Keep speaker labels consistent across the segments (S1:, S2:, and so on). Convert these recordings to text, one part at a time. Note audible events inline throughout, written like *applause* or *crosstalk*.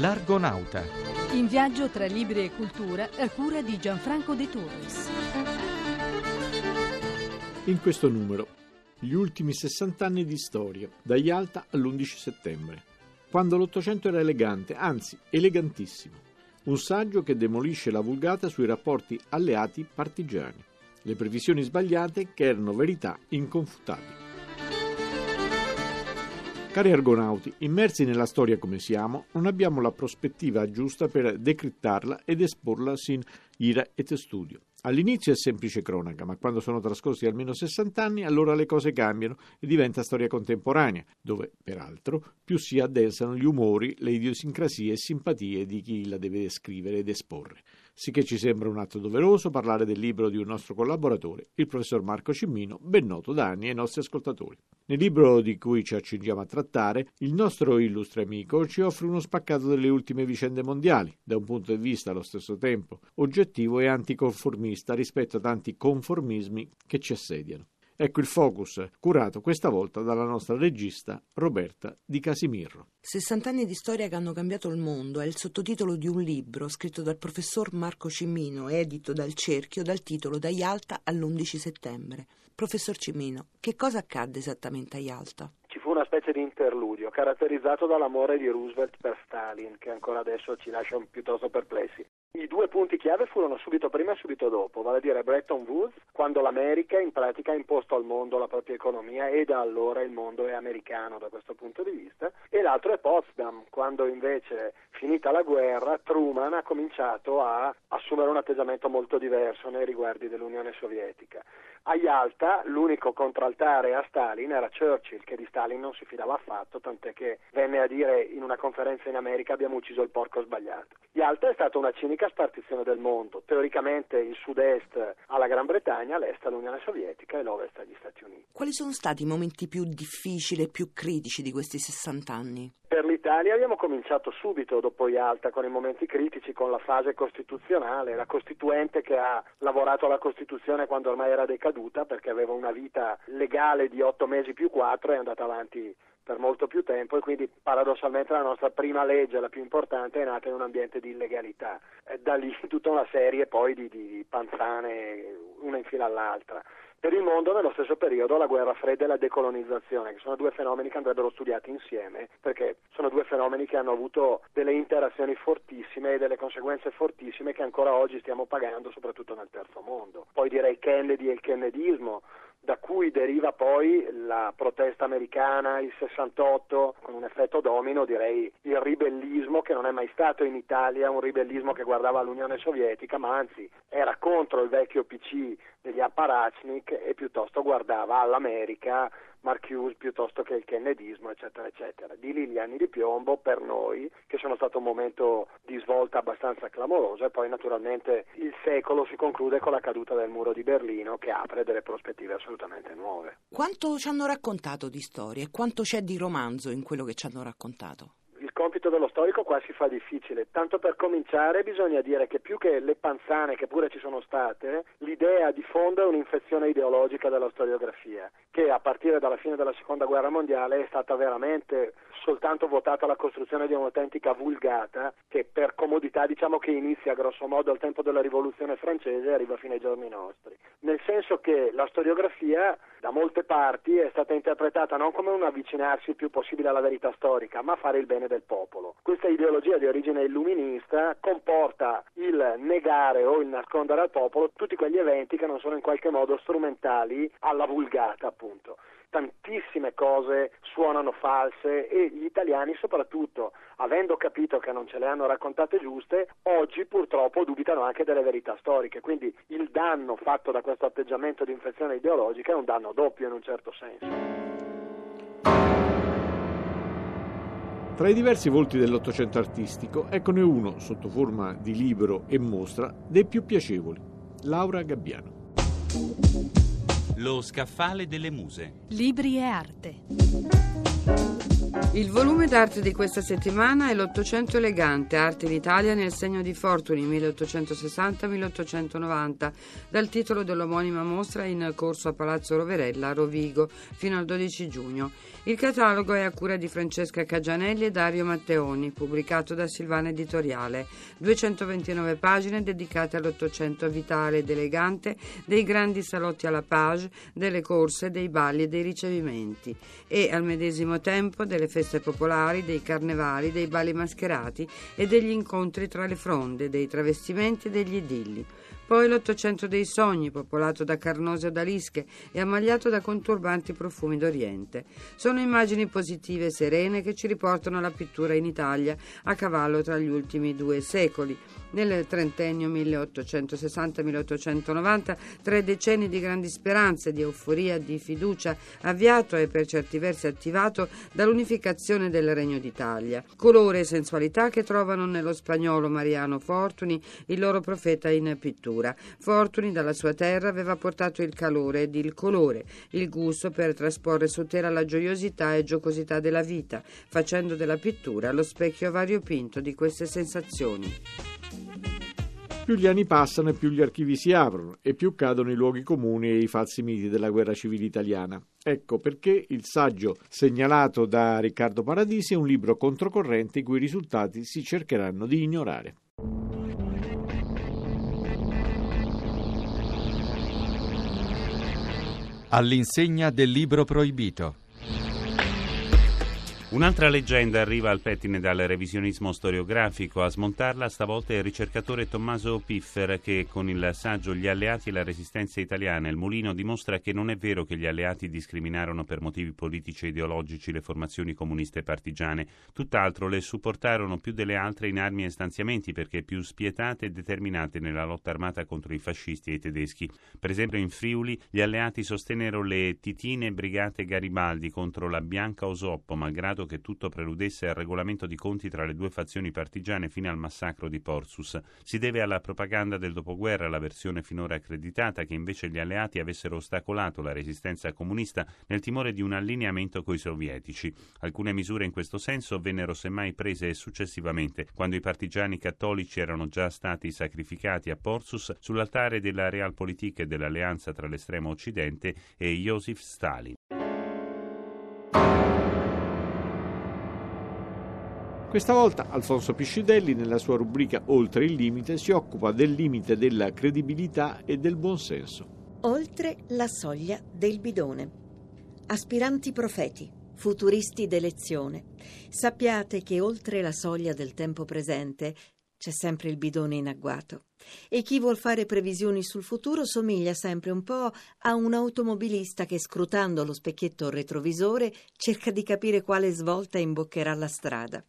S1: L'Argonauta.
S2: In viaggio tra libri e cultura a cura di Gianfranco De Torres.
S3: In questo numero, gli ultimi 60 anni di storia, da Yalta all'11 settembre, quando l'Ottocento era elegante, anzi elegantissimo. Un saggio che demolisce la vulgata sui rapporti alleati-partigiani. Le previsioni sbagliate che erano verità inconfutabili. Cari argonauti, immersi nella storia come siamo, non abbiamo la prospettiva giusta per decrittarla ed esporla sin ira et studio. All'inizio è semplice cronaca, ma quando sono trascorsi almeno 60 anni, allora le cose cambiano e diventa storia contemporanea, dove, peraltro, più si addensano gli umori, le idiosincrasie e simpatie di chi la deve scrivere ed esporre. Sicché ci sembra un atto doveroso parlare del libro di un nostro collaboratore, il professor Marco Cimmino, ben noto da anni ai nostri ascoltatori. Nel libro di cui ci accingiamo a trattare, il nostro illustre amico ci offre uno spaccato delle ultime vicende mondiali, da un punto di vista allo stesso tempo oggettivo e anticonformista rispetto a tanti conformismi che ci assediano. Ecco il focus, curato questa volta dalla nostra regista Roberta Di Casimirro.
S4: 60 anni di storia che hanno cambiato il mondo è il sottotitolo di un libro scritto dal professor Marco Cimino, edito dal Cerchio, dal titolo Da Yalta all'11 settembre. Professor Cimino, che cosa accadde esattamente a Yalta?
S5: Ci fu una specie di interludio caratterizzato dall'amore di Roosevelt per Stalin, che ancora adesso ci lascia piuttosto perplessi. I due punti chiave furono subito prima e subito dopo, vale a dire Bretton Woods, quando l'America in pratica ha imposto al mondo la propria economia e da allora il mondo è americano da questo punto di vista, e l'altro è Potsdam, quando invece finita la guerra Truman ha cominciato a assumere un atteggiamento molto diverso nei riguardi dell'Unione Sovietica. A Yalta l'unico contraltare a Stalin era Churchill, che di Stalin non si fidava affatto, tant'è che venne a dire in una conferenza in America abbiamo ucciso il porco sbagliato. Yalta è stata una cinica spartizione del mondo. Teoricamente il sud-est alla Gran Bretagna, l'est all'Unione Sovietica e l'ovest agli Stati Uniti.
S4: Quali sono stati i momenti più difficili e più critici di questi 60 anni?
S5: Per l'Italia abbiamo cominciato subito dopo Yalta con i momenti critici, con la fase costituzionale, la Costituente che ha lavorato alla Costituzione quando ormai era decaduta perché aveva una vita legale di otto mesi più quattro e è andata avanti per molto più tempo e quindi paradossalmente la nostra prima legge, la più importante, è nata in un ambiente di illegalità. E da lì *laughs* tutta una serie poi di, di panzane una in fila all'altra. Per il mondo nello stesso periodo la guerra fredda e la decolonizzazione, che sono due fenomeni che andrebbero studiati insieme, perché sono due fenomeni che hanno avuto delle interazioni fortissime e delle conseguenze fortissime che ancora oggi stiamo pagando, soprattutto nel terzo mondo. Poi direi Kennedy e il kennedismo, da cui deriva poi la protesta americana, il 68, con un effetto domino direi il ribellismo che non è mai stato in Italia un ribellismo che guardava all'Unione Sovietica, ma anzi era contro il vecchio PC degli apparatchik e piuttosto guardava all'America Mark Hughes piuttosto che il kennedismo, eccetera, eccetera. Di lì gli anni di piombo per noi, che sono stato un momento di svolta abbastanza clamoroso, e poi naturalmente il secolo si conclude con la caduta del muro di Berlino, che apre delle prospettive assolutamente nuove.
S4: Quanto ci hanno raccontato di storie? Quanto c'è di romanzo in quello che ci hanno raccontato?
S5: Compito dello storico qua si fa difficile. Tanto per cominciare bisogna dire che più che le panzane che pure ci sono state, l'idea di fondo è un'infezione ideologica della storiografia, che a partire dalla fine della seconda guerra mondiale è stata veramente soltanto votata alla costruzione di un'autentica vulgata che per comodità diciamo che inizia grosso modo al tempo della rivoluzione francese e arriva fino ai giorni nostri. Nel senso che la storiografia da molte parti è stata interpretata non come un avvicinarsi il più possibile alla verità storica, ma fare il bene del popolo. Questa ideologia di origine illuminista comporta il negare o il nascondere al popolo tutti quegli eventi che non sono in qualche modo strumentali alla vulgata, appunto tantissime cose suonano false e gli italiani soprattutto, avendo capito che non ce le hanno raccontate giuste, oggi purtroppo dubitano anche delle verità storiche, quindi il danno fatto da questo atteggiamento di infezione ideologica è un danno doppio in un certo senso.
S3: Tra i diversi volti dell'Ottocento artistico, eccone uno, sotto forma di libro e mostra, dei più piacevoli, Laura Gabbiano.
S1: Lo scaffale delle muse.
S2: Libri e arte.
S1: Il volume d'arte di questa settimana è l'Ottocento elegante, arte in Italia nel segno di Fortuny 1860-1890, dal titolo dell'omonima mostra in corso a Palazzo Roverella a Rovigo fino al 12 giugno. Il catalogo è a cura di Francesca Cagianelli e Dario Matteoni, pubblicato da Silvana Editoriale. 229 pagine dedicate all'Ottocento vitale ed elegante dei grandi salotti alla page, delle corse, dei balli e dei ricevimenti e al medesimo tempo delle feste popolari, dei carnevali, dei balli mascherati e degli incontri tra le fronde, dei travestimenti e degli idilli. Poi l'Ottocento dei sogni, popolato da carnose odalische e ammagliato da conturbanti profumi d'Oriente. Sono immagini positive e serene che ci riportano alla pittura in Italia a cavallo tra gli ultimi due secoli. Nel trentennio 1860-1890, tre decenni di grandi speranze, di euforia, di fiducia, avviato e per certi versi attivato dall'unificazione del Regno d'Italia. Colore e sensualità che trovano nello spagnolo Mariano Fortuny il loro profeta in pittura natura. Fortuny dalla sua terra aveva portato il calore ed il colore, il gusto per trasporre su terra la gioiosità e giocosità della vita, facendo della pittura lo specchio variopinto di queste sensazioni.
S3: Più gli anni passano e più gli archivi si aprono e più cadono i luoghi comuni e i falsi miti della guerra civile italiana. Ecco perché il saggio segnalato da Riccardo Paradisi è un libro controcorrente i cui risultati si cercheranno di ignorare.
S6: All'insegna del libro proibito.
S7: Un'altra leggenda arriva al pettine dal revisionismo storiografico. A smontarla stavolta è il ricercatore Tommaso Piffer che con il saggio Gli alleati e la resistenza italiana il mulino dimostra che non è vero che gli alleati discriminarono per motivi politici e ideologici le formazioni comuniste partigiane. Tutt'altro le supportarono più delle altre in armi e stanziamenti perché più spietate e determinate nella lotta armata contro i fascisti e i tedeschi. Per esempio in Friuli gli alleati sostennero le Titine Brigate Garibaldi contro la Bianca Osoppo malgrado pensato che tutto preludesse al regolamento di conti tra le due fazioni partigiane fino al massacro di Porsus. Si deve alla propaganda del dopoguerra, la versione finora accreditata, che invece gli alleati avessero ostacolato la resistenza comunista nel timore di un allineamento coi sovietici. Alcune misure in questo senso vennero semmai prese successivamente, quando i partigiani cattolici erano già stati sacrificati a Porsus sull'altare della Realpolitik e dell'alleanza tra l'estremo occidente e Joseph Stalin.
S3: Questa volta Alfonso Piscidelli, nella sua rubrica Oltre il limite, si occupa del limite della credibilità e del buonsenso.
S8: Oltre la soglia del bidone. Aspiranti profeti, futuristi d'elezione, sappiate che oltre la soglia del tempo presente c'è sempre il bidone in agguato. E chi vuol fare previsioni sul futuro somiglia sempre un po' a un automobilista che, scrutando lo specchietto retrovisore, cerca di capire quale svolta imboccherà la strada.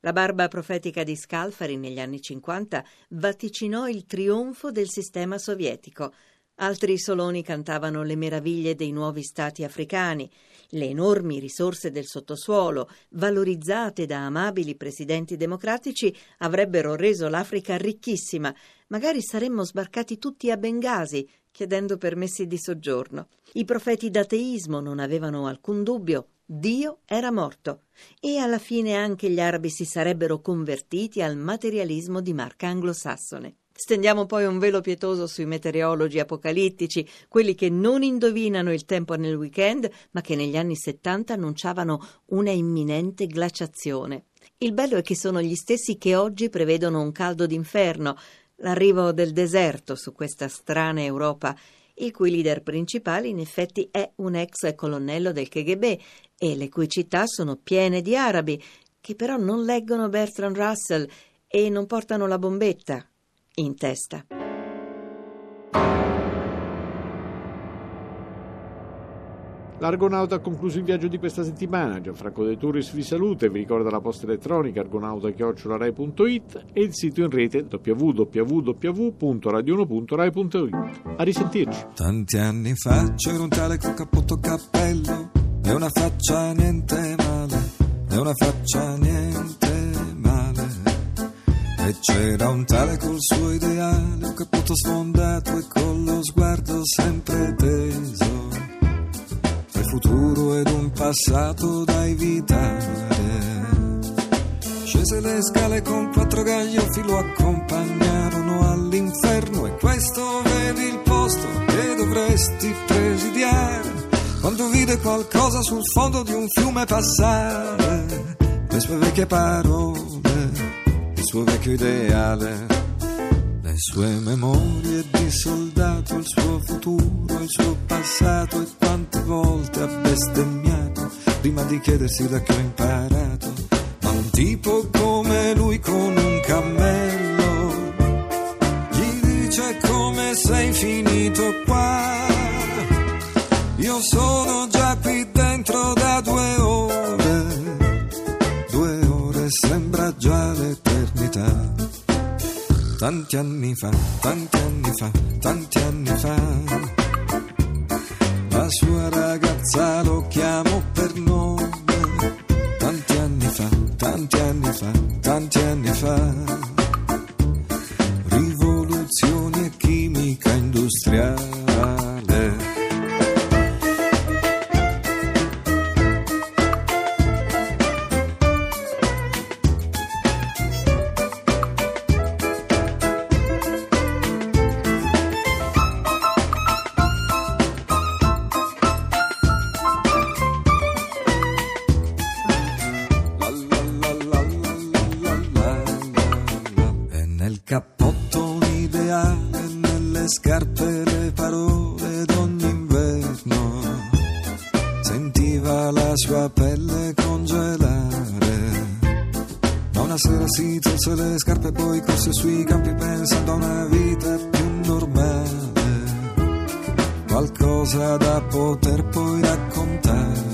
S8: La barba profetica di Scalfari negli anni 50 vaticinò il trionfo del sistema sovietico. Altri soloni cantavano le meraviglie dei nuovi stati africani, le enormi risorse del sottosuolo, valorizzate da amabili presidenti democratici, avrebbero reso l'Africa ricchissima. Magari saremmo sbarcati tutti a Bengasi, chiedendo permessi di soggiorno. I profeti d'ateismo non avevano alcun dubbio. Dio era morto e alla fine anche gli arabi si sarebbero convertiti al materialismo di marca anglosassone. Stendiamo poi un velo pietoso sui meteorologi apocalittici, quelli che non indovinano il tempo nel weekend, ma che negli anni 70 annunciavano una imminente glaciazione. Il bello è che sono gli stessi che oggi prevedono un caldo d'inferno, l'arrivo del deserto su questa strana Europa, il cui leader principale in effetti è un ex colonnello del KGB e le cui città sono piene di arabi, che però non leggono Bertrand Russell e non portano la bombetta in testa.
S3: L'Argonauta ha concluso il viaggio di questa settimana. Gianfranco De Turris vi saluta e vi ricorda la posta elettronica argonauta.rai.it e il sito in rete www.radio1.rai.it. A risentirci.
S9: Tanti anni fa c'era un tale con cappotto cappello e una faccia niente male, e una faccia niente e c'era un tale col suo ideale, un cappotto sfondato e con lo sguardo sempre teso. Tra il futuro ed un passato da evitare. Scese le scale con quattro gaglioffi, lo accompagnarono all'inferno e questo vedi il posto che dovresti presidiare. Quando vide qualcosa sul fondo di un fiume passare, le sue vecchie parole, suo vecchio ideale le sue memorie di soldato, il suo futuro, il suo passato e quante volte ha bestemmiato prima di chiedersi da che ho imparato. Ma un tipo come lui con un cammello gli dice come sei finito qua. Io sono Tanti anni fa, tanti anni fa, tanti anni fa. La sua ragazza lo chiamo per nome. Tanti anni fa, tanti anni fa, tanti anni fa. Sua pelle congelare. Ma una sera si tolse le scarpe e poi corse sui campi pensando a una vita più normale. Qualcosa da poter poi raccontare.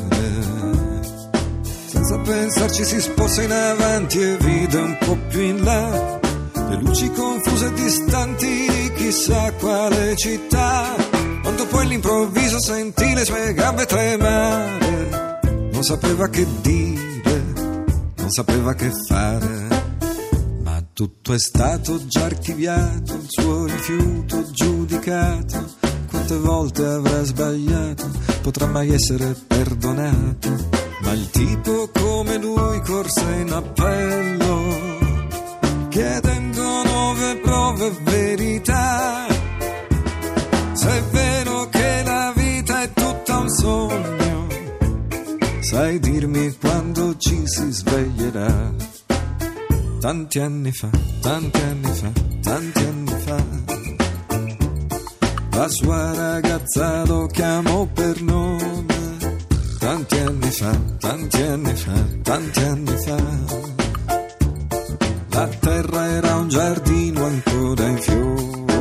S9: Senza pensarci si sposta in avanti e vide un po' più in là le luci confuse e distanti di chissà quale città. Quando poi all'improvviso sentì le sue gambe tremare, non sapeva che dire, non sapeva che fare. Ma tutto è stato già archiviato, il suo rifiuto giudicato. Quante volte avrà sbagliato, potrà mai essere perdonato. Ma il tipo come lui corse in appello, chiedendo nuove prove verità. Sai dirmi quando ci si sveglierà. Tanti anni fa, tanti anni fa, tanti anni fa. La sua ragazza lo chiamò per nome. Tanti anni fa, tanti anni fa, tanti anni fa. La terra era un giardino ancora in fiore.